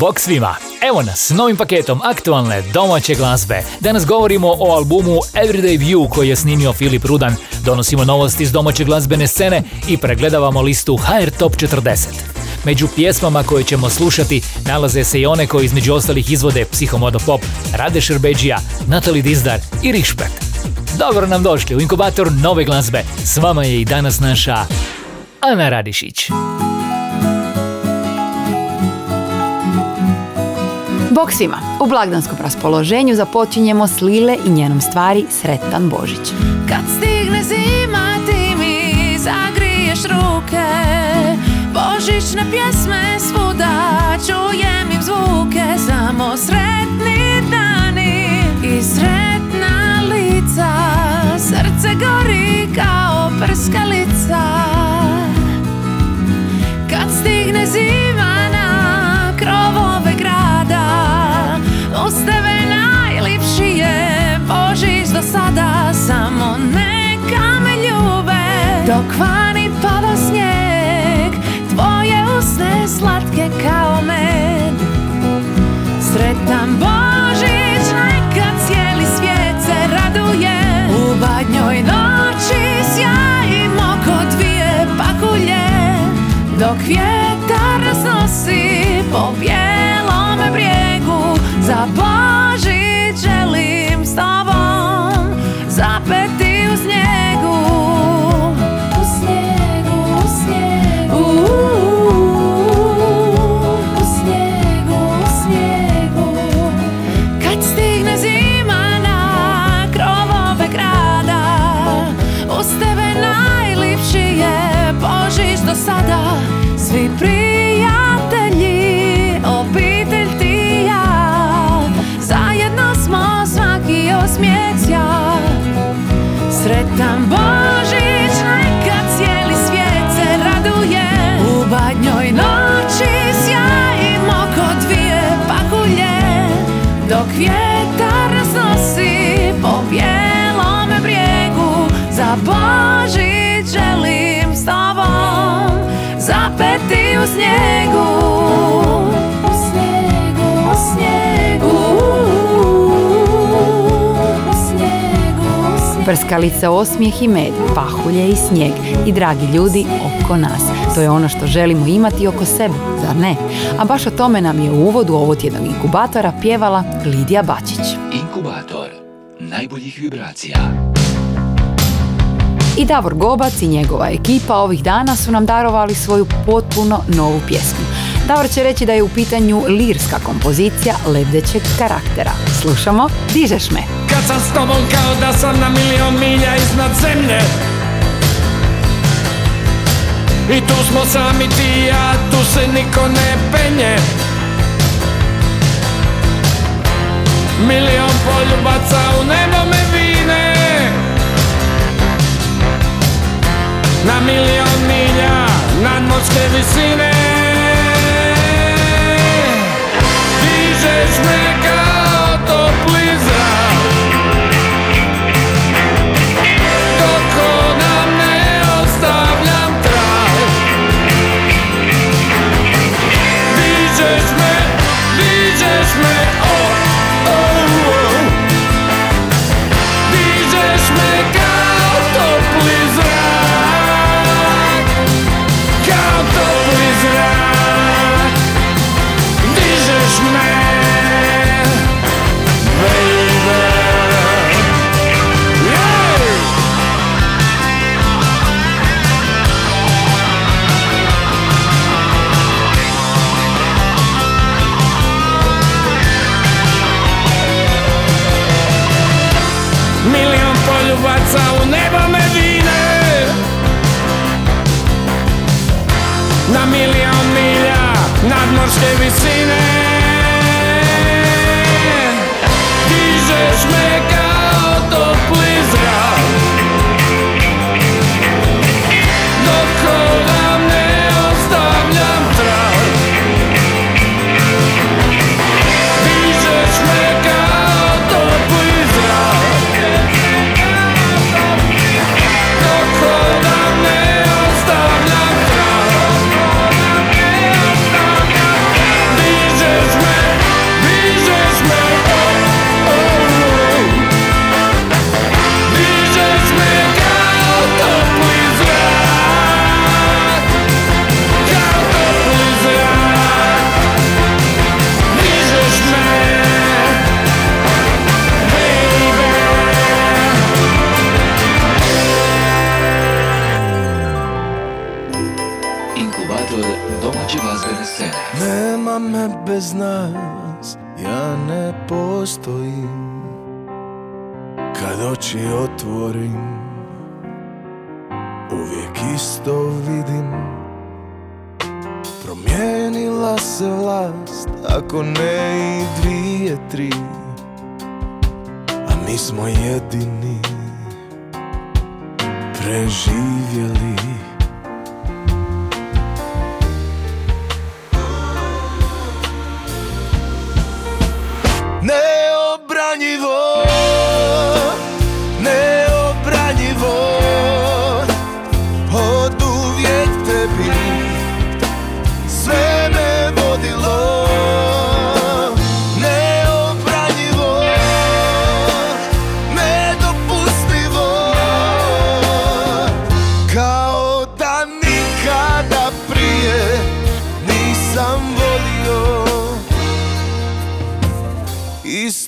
Bok svima! Evo nas s novim paketom aktualne domaće glazbe. Danas govorimo o albumu Everyday View koji je snimio Filip Rudan. Donosimo novosti iz domaće glazbene scene i pregledavamo listu HR Top 40. Među pjesmama koje ćemo slušati nalaze se i one koje između ostalih izvode Psihomodo Pop, Rade Šerbeđija, Natali Dizdar i Rišpet. Dobro nam došli u inkubator nove glazbe. S vama je i danas naša Ana Radišić. Bog svima, u blagdanskom raspoloženju započinjemo s Lile i njenom stvari Sretan Božić. Kad stigne zima ti mi zagriješ ruke. Božićne pjesme svuda čujem im zvuke. Samo sretni dani i sretna lica. Srce gori kao prskalica vani pada snijeg Tvoje usne slatke kao med. Sretan Božić Neka cijeli svijet se raduje. U badnjoj noći sjajim oko dvije pakulje. Dok vjetar nas po sada. Svi prijatelji, obitelj ti ja. Zajedno smo svaki osmijeh sja Sretan Božić, neka cijeli svijet se raduje. U badnjoj noći sjajim oko dvije pakulje Dok vjetar nas po bijelome brijegu Za Božić želim s tobom u snijegu U snijegu, u snijegu U snijegu, u snijegu Prskalica, osmijeh i med, pahulje i snijeg i dragi ljudi oko nas. To je ono što želimo imati oko sebe, zar ne? A baš o tome nam je u uvodu ovog tjednog inkubatora pjevala Lidija Bačić. Inkubator najboljih vibracija. I Davor Gobac i njegova ekipa ovih dana su nam darovali svoju potpuno novu pjesmu. Davor će reći da je u pitanju lirska kompozicija lebdećeg karaktera. Slušamo Dižeš me. Kad sam s tobom kao da sam na milion milja iznad zemlje I tu smo sami ti i ja, tu se niko ne penje Milion poljubaca u nebo Na milion milja nadmorske visine. Dižeš me kao topli zrak Dok nam ne ostavljam trag Dižeš me, dižeš me, nadmorske visine. Dižeš me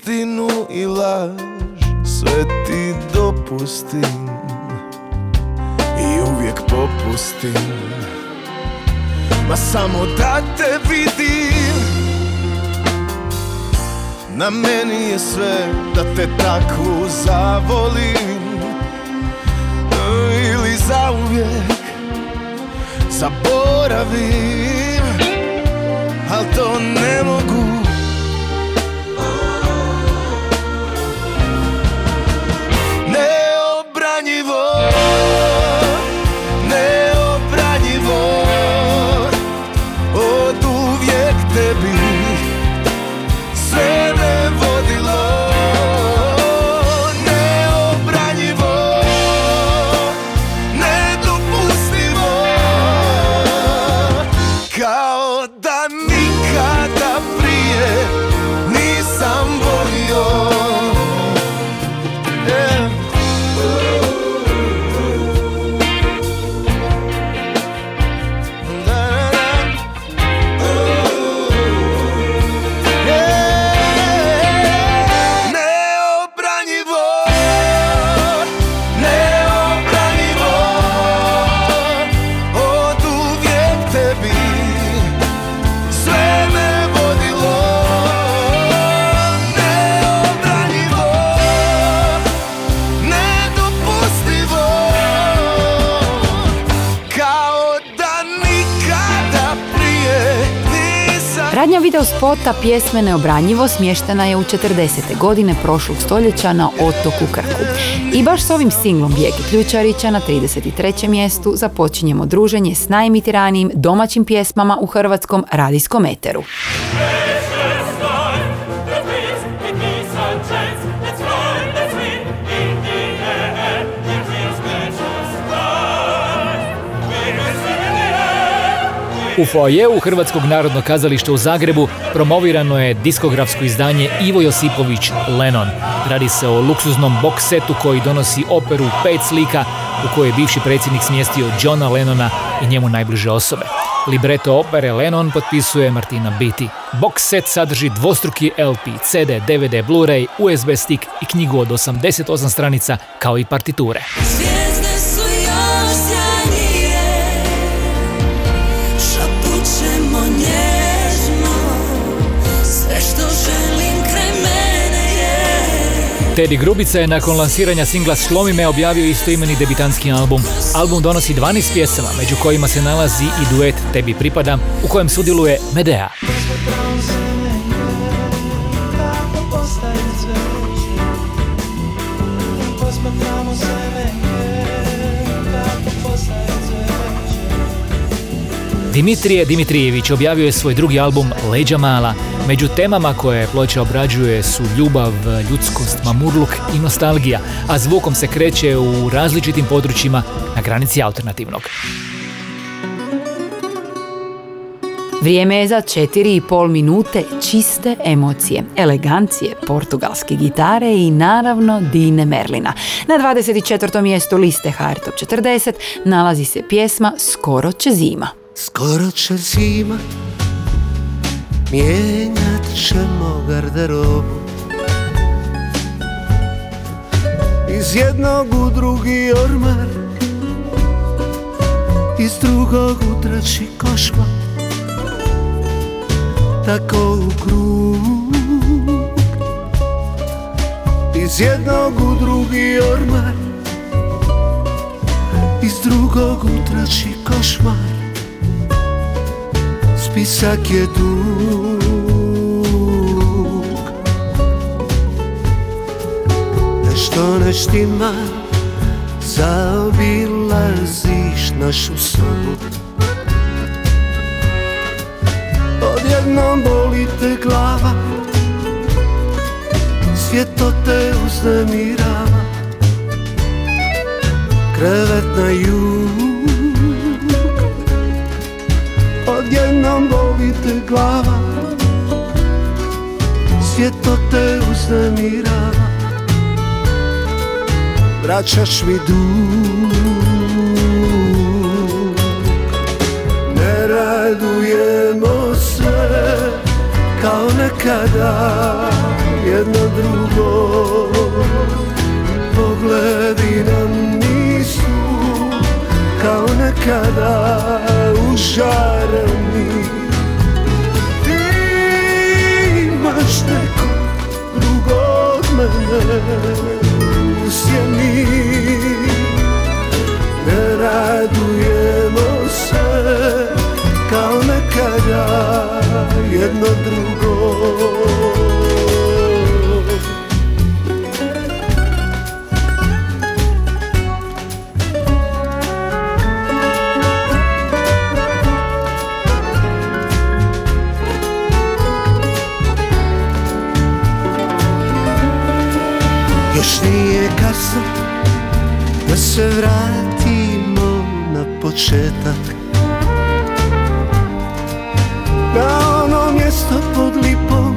Istinu i laž Sve ti dopustim I uvijek popustim. Ma samo da te vidim Na meni je sve da te takvu zavolim. Ili zauvijek zaboravim Al to ne mogu Radnja video spota pjesme Neobranjivo smještena je u 40. godine prošlog stoljeća na otoku Krku. I baš s ovim singlom Bijeki Ključarića na 33. mjestu započinjemo druženje s najemitiranijim domaćim pjesmama u hrvatskom radijskom eteru. U foajeu Hrvatskog narodnog kazališta u Zagrebu promovirano je diskografsko izdanje Ivo Josipović Lenon. Radi se o luksuznom box setu koji donosi operu pet slika u kojoj je bivši predsjednik smjestio Johna Lennona i njemu najbliže osobe. Libreto opere Lennon potpisuje Martina Biti. Box set sadrži dvostruki LP, CD, DVD, Blu-ray, USB stick i knjigu od 88 stranica kao i partiture. Teddy Grubica je nakon lansiranja singla Slomi me objavio istoimeni debitanski album. Album donosi 12 pjesama, među kojima se nalazi i duet Tebi pripadam, u kojem sudjeluje Medea. Dimitrije Dimitrijević objavio je svoj drugi album Leđa mala. Među temama koje ploča obrađuje su ljubav, ljudskost, mamurluk i nostalgija, a zvukom se kreće u različitim područjima na granici alternativnog. Vrijeme je za 4,5 minute čiste emocije, elegancije, portugalske gitare i naravno Dine Merlina. Na 24. mjestu liste HR Top 40 nalazi se pjesma Skoro će zima. Skoro će zima Mijenjat ćemo garderobu. Iz jednog u drugi ormar Iz drugog u treći košmar. Tako u krug. Iz jednog u drugi ormar Iz drugog u treći košmar Spisak je dug. Nešto ne štima Zaobilaziš našu sobu. Odjednom boli te glava Svjeto te uznemirava. Krevet na jug Odjednom boli te glava Svjeto te uznemirava. Vraćaš mi dug Ne radujemo se Kao nekada Jedno drugo Nekada Užareni. Ti imaš neko drugo od mene u sjeni Ne radujemo se kao nekada jedno se vratimo na početak. Na ono mjesto pod lipom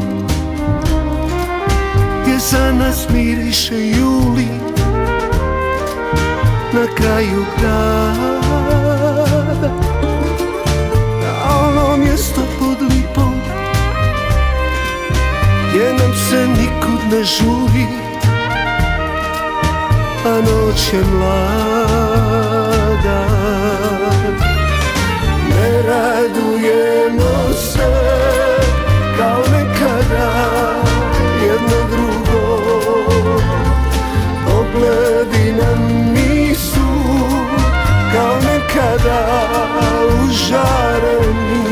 Gdje za nas miriše juli. Na kraju grada Na ono mjesto pod lipom Gdje nam se nikud ne žuri a noć je mlada. Ne radujemo se kao nekada jedno drugo. Pogledi nam nisu kao nekada užareni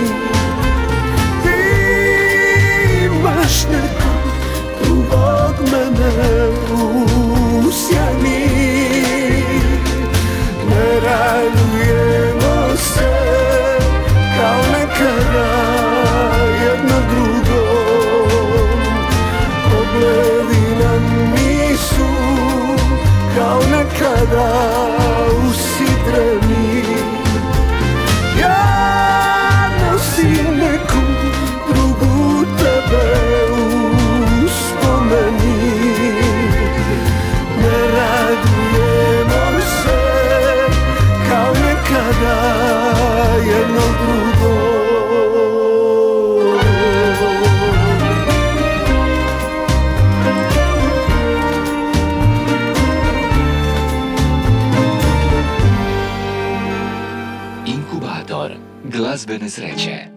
glazbene sreće.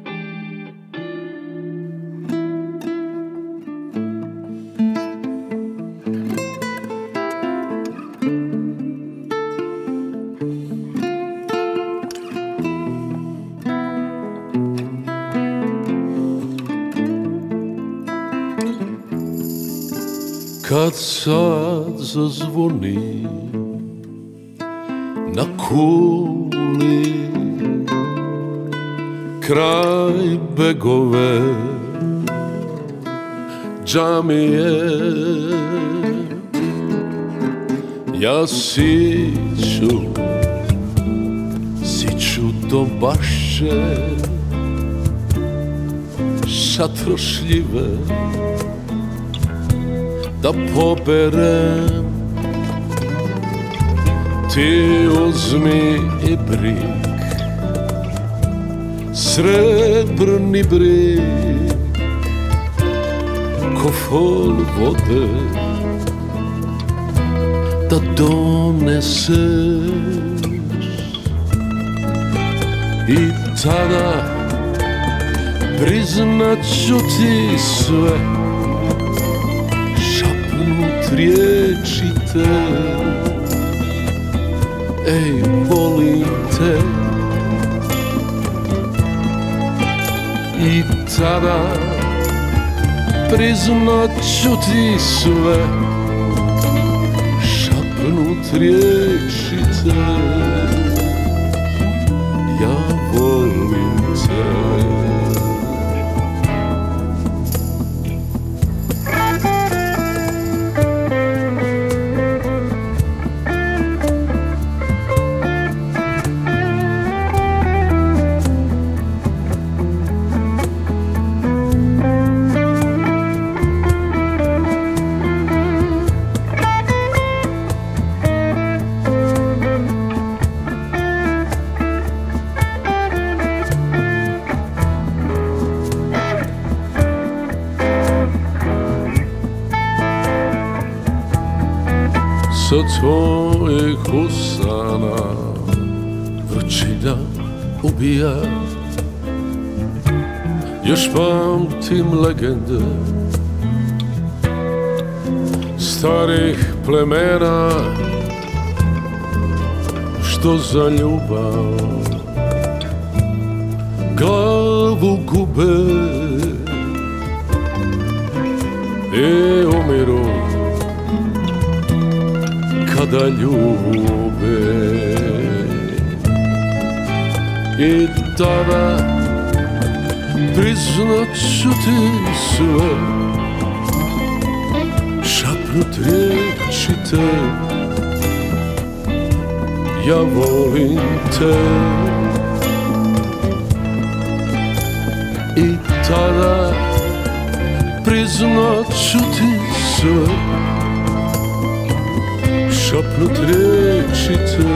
Kad sad zazvoni kraj begove. Džamije ja siću siću do baše šatrošljive da poberem. Ti uzmi i brik Srebrni brik Ko fol vode Da doneseš. I tada Priznat ću ti sve Šapnut riječi te Ej, volim te I tada priznat ću ti sve. Šapnut riječi te Još pamtim legende Starih plemena Što za ljubav Glavu gube. I umiru kada ljube. I tada priznat ću ti sve. Šapnut riječi te. Ja volim te. I tada priznat ću ti sve. Šapnut riječi te.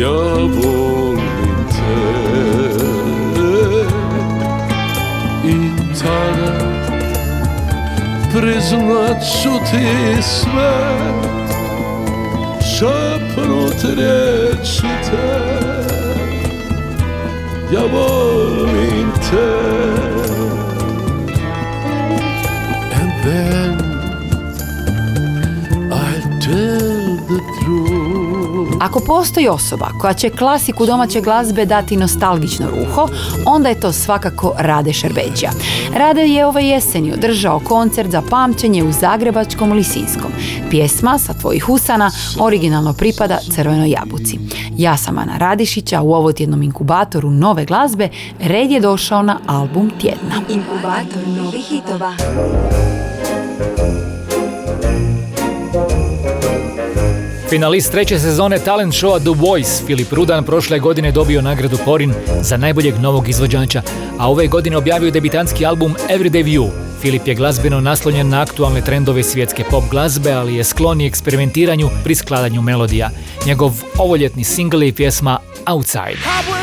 Ja volim te I tada priznat ću ti sve. Šapnut riječi te Ja volim te Ako postoji osoba koja će klasiku domaće glazbe dati nostalgično ruho, onda je to svakako Rade Šerbeđija. Rade je ove jeseni održao koncert za pamćenje u Zagrebačkom Lisinskom. Pjesma sa tvojih usana originalno pripada Crvenoj jabuci. Ja sam Ana Radišića, u ovotjednom inkubatoru nove glazbe red je došao na album tjedna. Inkubator novih hitova. Finalist treće sezone talent showa The Voice, Filip Rudan, prošle godine dobio nagradu Porin za najboljeg novog izvođača, a ove godine objavio debitanski album Everyday View. Filip je glazbeno naslonjen na aktualne trendove svjetske pop glazbe, ali je sklon i eksperimentiranju pri skladanju melodija. Njegov ovoljetni single je pjesma Outside.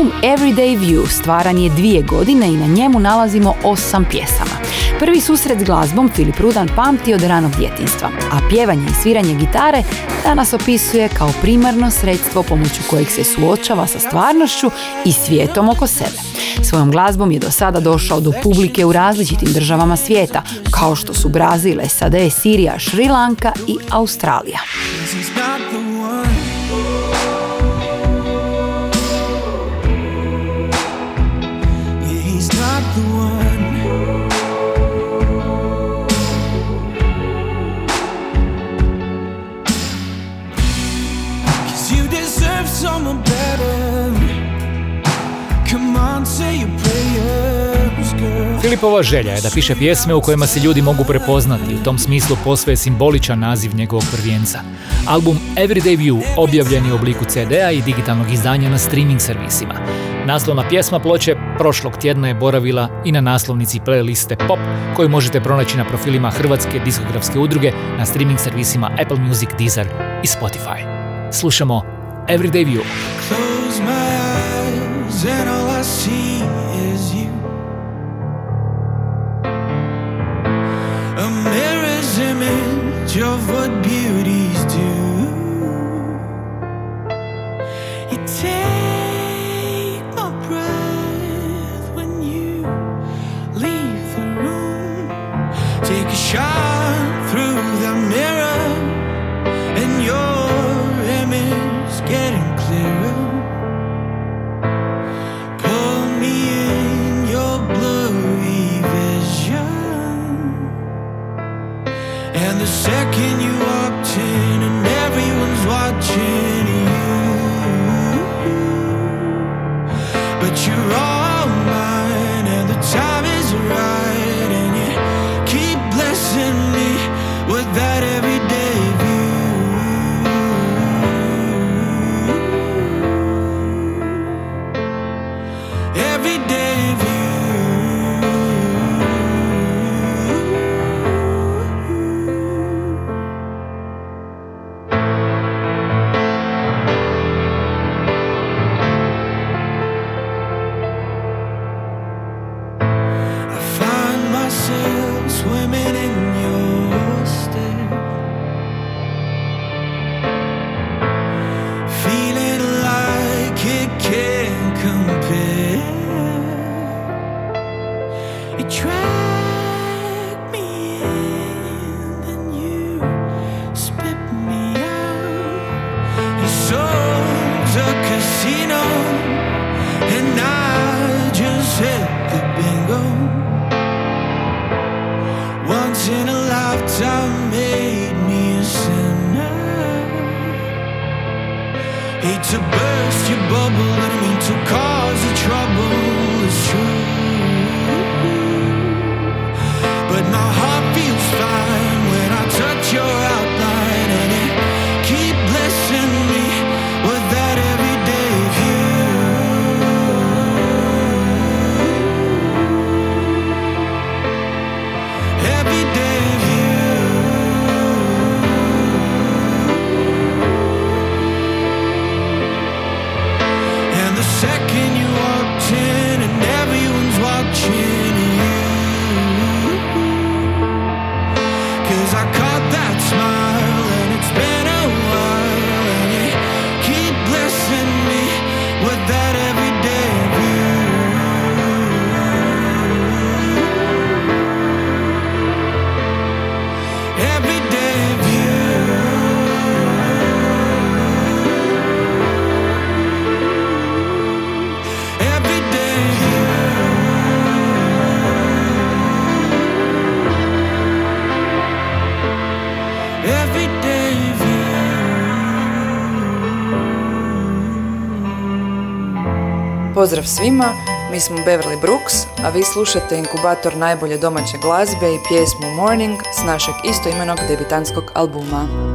Album Everyday View stvaran je dvije godine i na njemu nalazimo osam pjesama. Prvi susret s glazbom Filip Rudan pamti od ranog djetinstva, a pjevanje i sviranje gitare danas opisuje kao primarno sredstvo pomoću kojeg se suočava sa stvarnošću i svijetom oko sebe. Svojom glazbom je do sada došao do publike u različitim državama svijeta, kao što su Brazil, SAD, Sirija, Šri Lanka i Australija. Filipova želja je da piše pjesme u kojima se ljudi mogu prepoznati. U tom smislu posve je simboličan naziv njegovog prvijenca. Album Everyday View objavljen je u obliku CD-a i digitalnog izdanja na streaming servisima. Naslovna pjesma ploče prošlog tjedna je boravila i na naslovnici playliste Pop koju možete pronaći na profilima Hrvatske diskografske udruge na streaming servisima Apple Music, Deezer i Spotify. Slušamo Everyday View. of what beauties do. You take breath when you leave the room. Take a shot. Pozdrav svima, mi smo Beverly Brooks, a vi slušate inkubator najbolje domaće glazbe i pjesmu Morning s našeg istoimenog debitanskog albuma.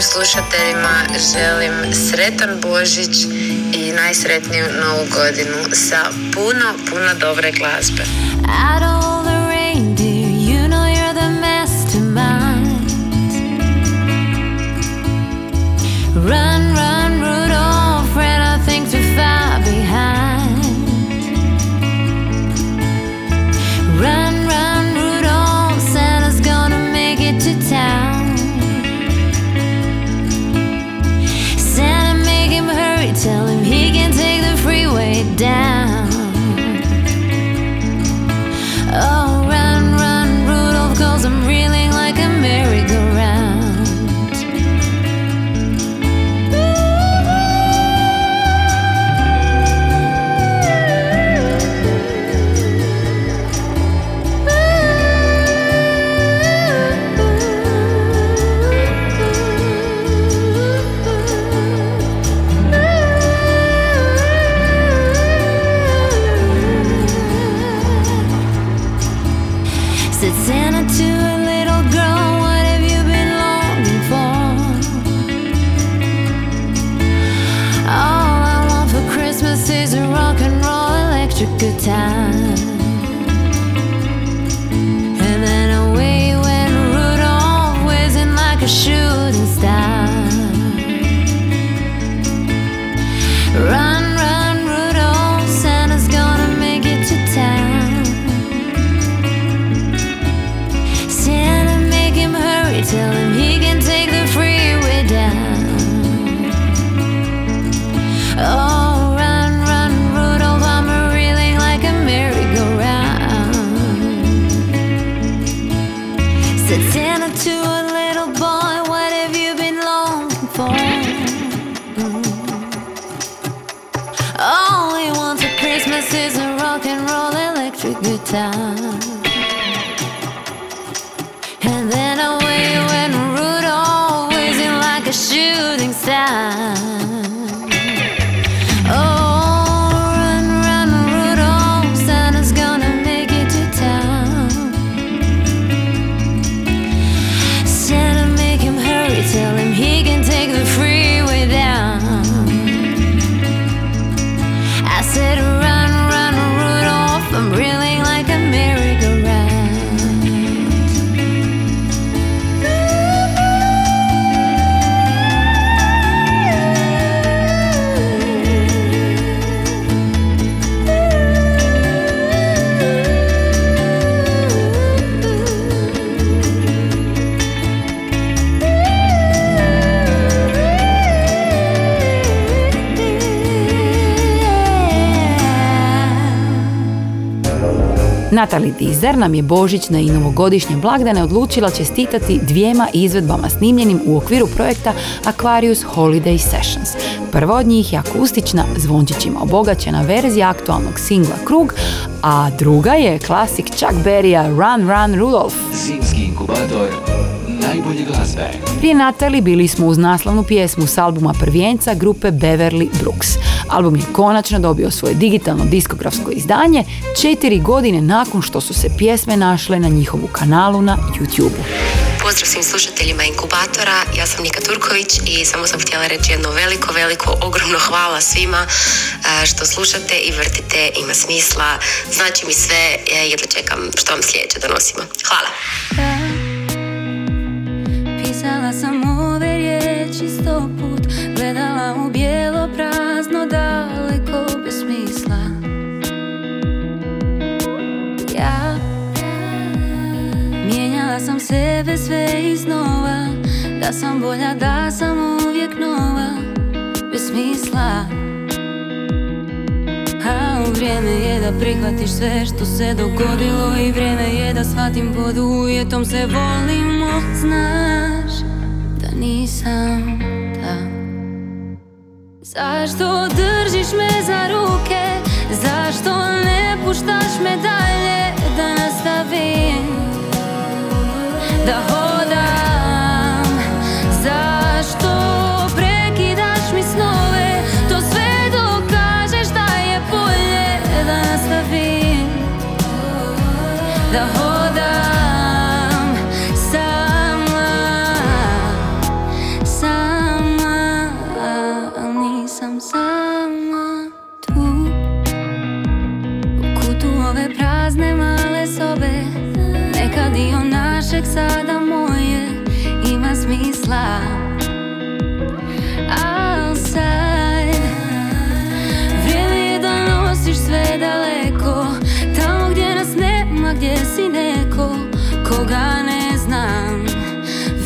Svim slušateljima želim sretan Božić i najsretniju novu godinu sa puno, puno dobre glazbe. I Natali Dizer nam je božićne i novogodišnje blagdane odlučila čestitati dvijema izvedbama snimljenim u okviru projekta Aquarius Holiday Sessions. Prva od njih je akustična, zvončićima obogaćena verzija aktualnog singla Krug, a druga je klasik Chuck Berrya Run Run Rudolph. Zimski inkubator najbolje glazbe. Prije Natali bili smo uz naslovnu pjesmu s albuma prvijenca grupe Beverly Brooks. Album je konačno dobio svoje digitalno diskografsko izdanje četiri godine nakon što su se pjesme našle na njihovu kanalu na YouTube. Pozdrav svim slušateljima Inkubatora, ja sam Nika Turković i samo sam htjela reći jedno veliko, veliko, ogromno hvala svima e, što slušate i vrtite, ima smisla, znači mi sve, e, jedva čekam što vam sljedeće donosimo. Hvala. Sam sebe sve iznova Da sam bolja, da sam uvijek nova Bez smisla. A u vrijeme je da prihvatiš sve što se dogodilo I vrijeme je da shvatim pod uvjetom se volimo Znaš da nisam ta. Zašto držiš me za ruke? Zašto ne puštaš me dalje Da hodam toga ne znam.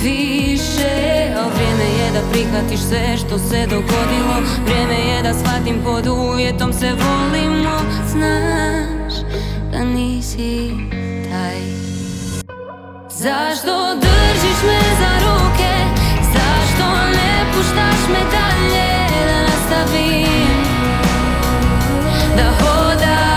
Više Al vrijeme je da prihvatiš sve što se dogodilo. Vrijeme je da shvatim pod uvjetom se volimo. Znaš da nisi taj. Zašto držiš me za ruke? Zašto ne puštaš me dalje? Da nastavim. Da hodam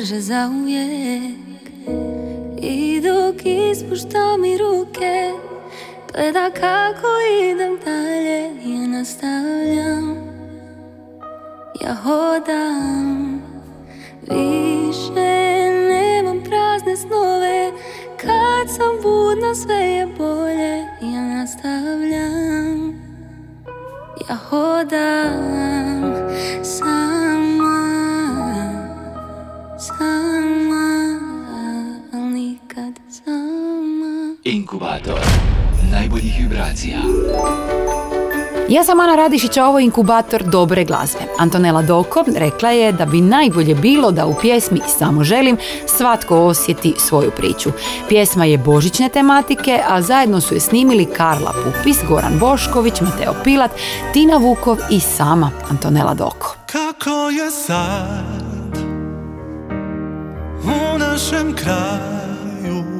I drže za uvijek. I dok ispuštam mi ruke Gleda kako idem dalje Ja nastavljam. Ja hodam Više nemam prazne snove. Kad sam budna sve je bolje Ja nastavljam. Ja hodam Sama sama Inkubator najboljih vibracija. Ja sam Ana Radišić, a ovo je inkubator dobre glazbe. Antonela Doko rekla je da bi najbolje bilo da u pjesmi Samo želim svatko osjeti svoju priču. Pjesma je božićne tematike, a zajedno su je snimili Karla Pupis, Goran Bošković, Mateo Pilat, Tina Vukov i sama Antonela Doko. Kako je sad u našem kraju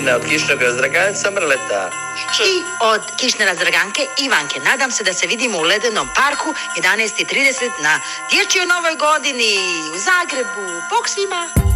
godina od kišnog razdraganca Mrleta. I od kišne razdraganke Ivanke. Nadam se da se vidimo u Ledenom parku 11.30 na Dječjoj novoj godini u Zagrebu. Bog svima!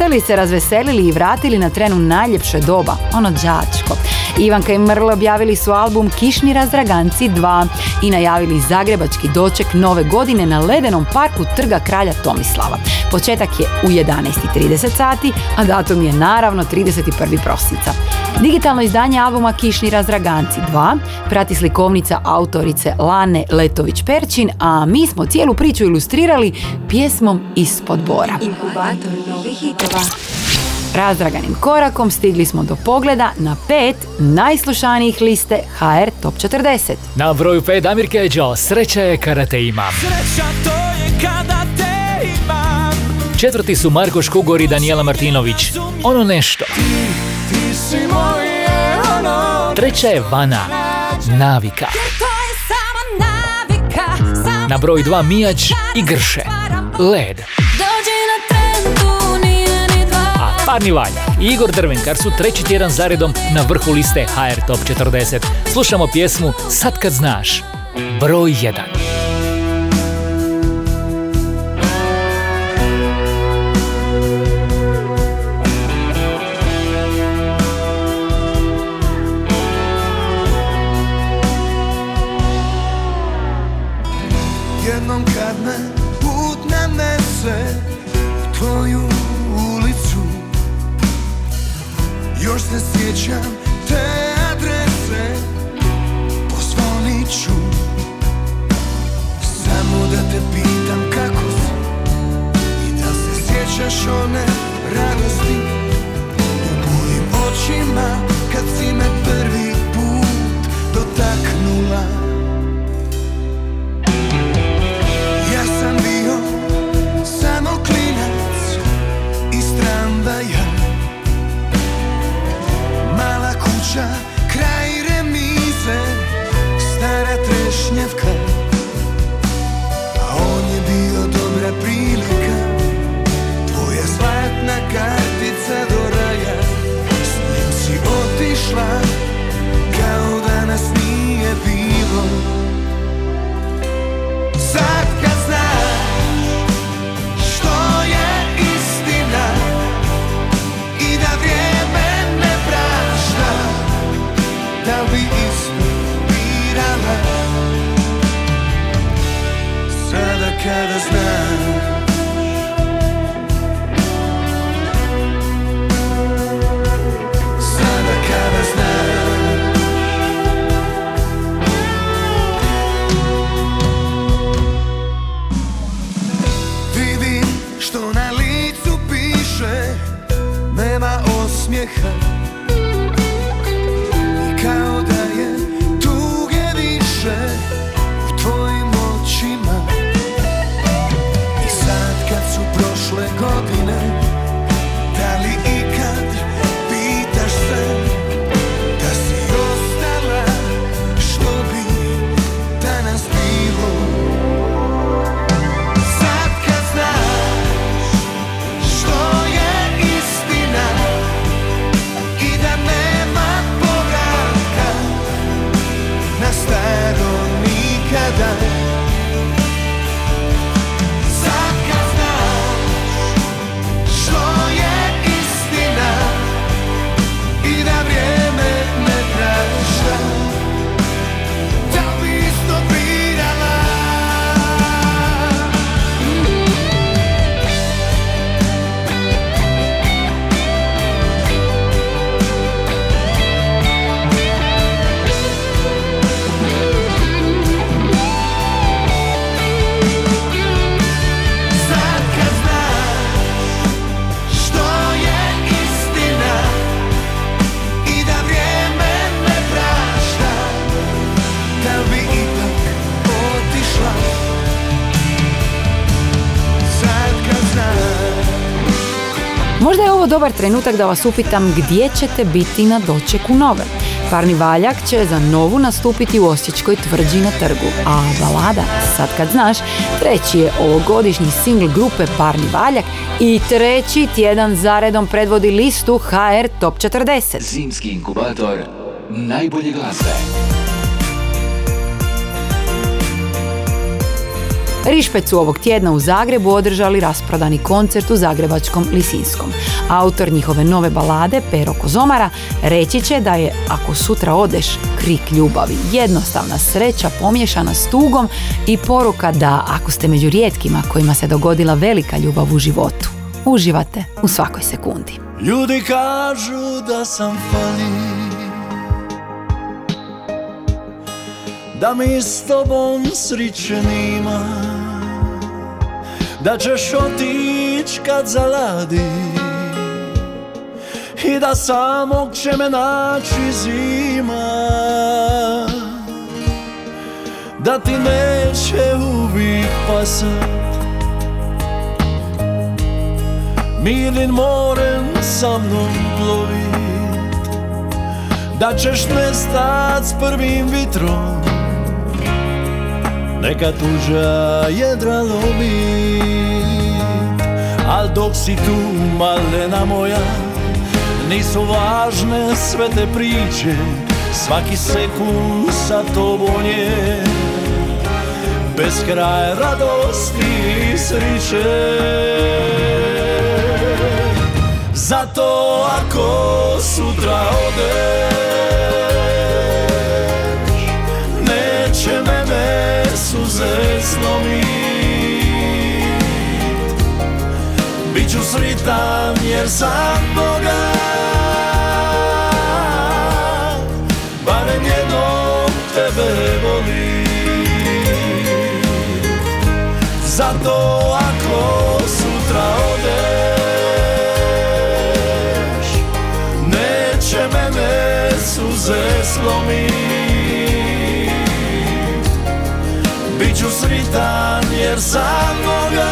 Jeste li se razveselili i vratili na trenu najljepše doba, ono đačko? Ivanka i Mrlo objavili su album Kišni razdraganci 2 i najavili zagrebački doček nove godine na ledenom parku Trga kralja Tomislava. Početak je u 11.30 sati, a datum je naravno 31. prosinca. Digitalno izdanje albuma Kišni razdraganci 2 prati slikovnica autorice Lane Letović-Perčin, a mi smo cijelu priču ilustrirali pjesmom Ispod bora. Inkubator novih hitova. Razdraganim korakom stigli smo do pogleda na pet najslušanijih liste HR Top 40. Na broju 5 Damir Keđo, sreća je kada te imam. Sreća to je kada te imam Četvrti su Marko Škugor i Daniela Martinović. Ono nešto. Ti si moje ono Treća je Vana. Navika. Na broj 2 Mijač i Grše. Led. A Parni Valja i Igor Drvenkar su treći tjedan zaredom na vrhu liste HR Top 40. Slušamo pjesmu Sad kad znaš. Broj 1. dobar trenutak da vas upitam gdje ćete biti na dočeku nove. Parni valjak će za novu nastupiti u Osječkoj tvrđi na trgu, a balada, sad kad znaš, treći je ovogodišnji singl grupe Parni valjak i treći tjedan zaredom predvodi listu HR Top 40. Zimski inkubator najbolje glazbe. Rišpec su ovog tjedna u Zagrebu održali rasprodani koncert u Zagrebačkom Lisinskom. Autor njihove nove balade, Pero Kozomara, reći će da je Ako sutra odeš, krik ljubavi. Jednostavna sreća pomiješana s tugom i poruka da ako ste među rijetkima kojima se dogodila velika ljubav u životu, uživate u svakoj sekundi. Ljudi kažu da sam fali Da mi s tobom sriće Da ćeš otić kad zaladi I da samog će me naći zima Da ti neće uvijek pasat. Mirnim morem sa mnom plovit Da ćeš nestat s prvim vitrom Neka tuđa jedra lomi Al dok si tu malena moja Nisu važne sve te priče Svaki sekund sa tobom je. Bez kraja radosti i sriće. Zato ako sutra odeš Neće mene suze slomit Biću sritan jer sam Boga. Barem jednom tebe volim. Zato ako sutra odeš Neće mene suze slomit Biću sritan jer sam Boga.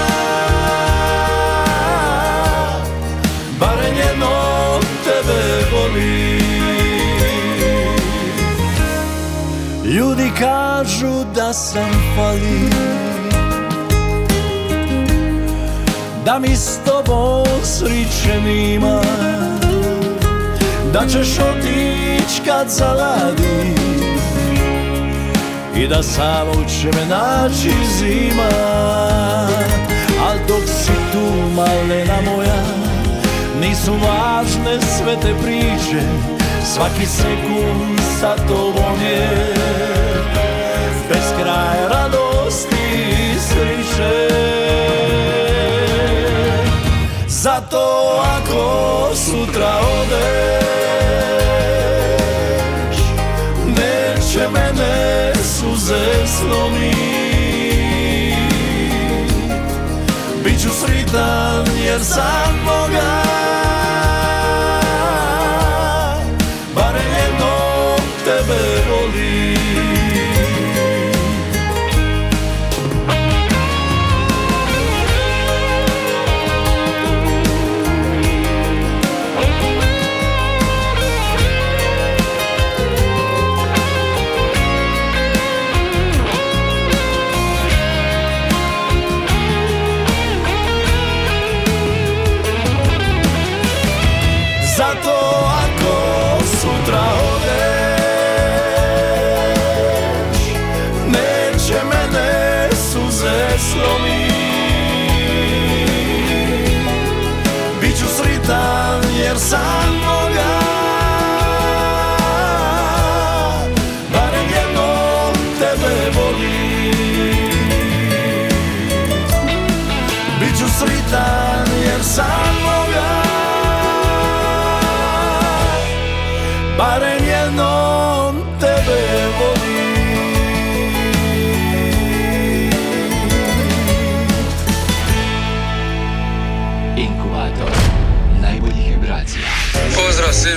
Barem jednom tebe volim. Ljudi kažu da sam fali. Da mi s tobom sriće nima Da ćeš otić kad zaladi i da samo će me naći zima. A dok si tu malena moja Nisu važne sve te priče Svaki sekund sa tobom je. Bez kraja radosti i sriče Zato ako sutra odeš suze slomit Biću sritan jer sam Boga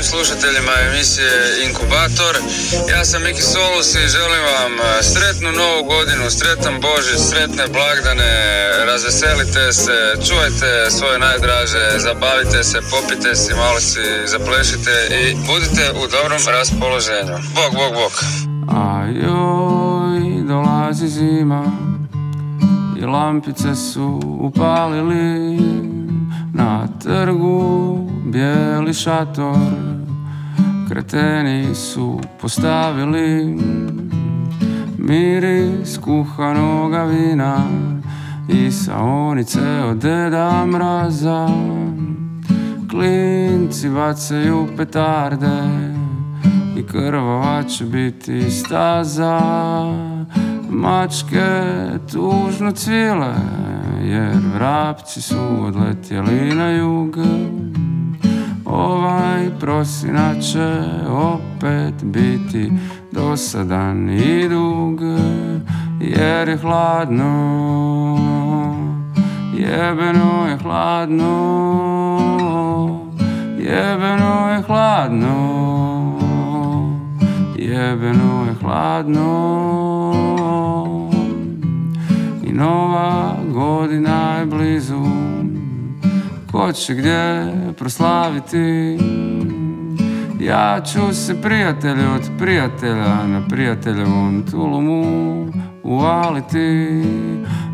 svim slušateljima emisije Inkubator. Ja sam Miki Solus i želim vam e, sretnu novu godinu, sretan Božić, sretne blagdane, razveselite se, čuvajte svoje najdraže, zabavite se, popite si, malo si zaplešite i budite u dobrom raspoloženju. Bog, bog, bog. A joj, dolazi zima i lampice su upalili na trgu bijeli šator. Kreteni su postavili miris kuhanoga vina i saonice od deda mraza. Klinci bacaju petarde i krvava će biti staza Mačke tužno cvile jer vrapci su odletjeli na jug. Ovaj prosinac će opet biti dosadan i dug. Jer je hladno Jebeno je hladno Jebeno je hladno Jebeno je hladno nova godina je blizu. Ko će gdje proslaviti? Ja ću se prijatelju od prijatelja Na prijateljevom tulumu uvaliti.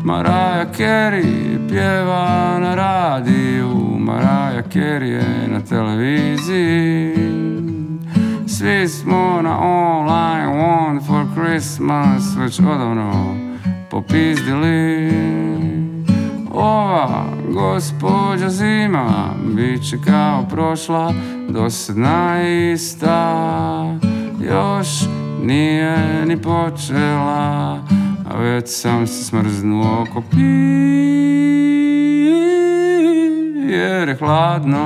Maraja Carey pjeva na radiju. Maraja Carey je na televiziji. Svi smo na I Want for Christmas Već odavno popizdili Ova gospođa zima Bit će kao prošla dosadna ista Još nije ni počela A već sam se smrznuo ko pi Jer je hladno.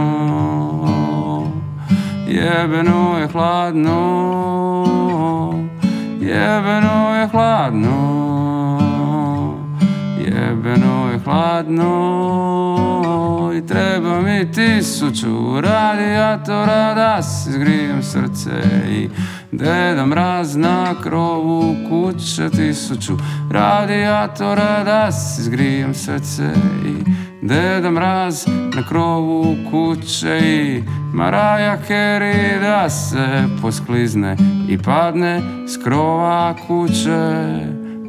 Jebeno je hladno. Jebeno je hladno Jebeno je hladno I treba mi tisuću radijatora Da si zgrijem srce i Deda mraz na krovu kuće Tisuću radijatora Da si zgrijem srce i Deda mraz na krovu kuće i Maraja Carey da se posklizne i padne s krova kuće.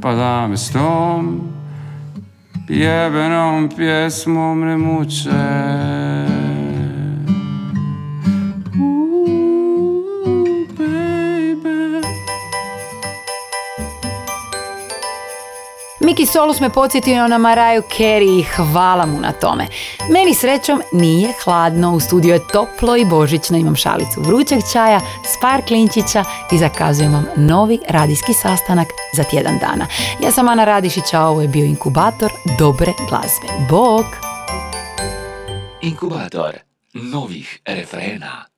Pa da me s tom jebenom pjesmom ne muče Miki Solus me podsjetio na Maraju Carey i hvala mu na tome. Meni srećom nije hladno, u studiju je toplo i božićno, imam šalicu vrućeg čaja s par klinčića i zakazujem vam novi radijski sastanak za tjedan dana. Ja sam Ana Radišić, a ovo je bio inkubator dobre glazbe. Bog! Inkubator novih refrena.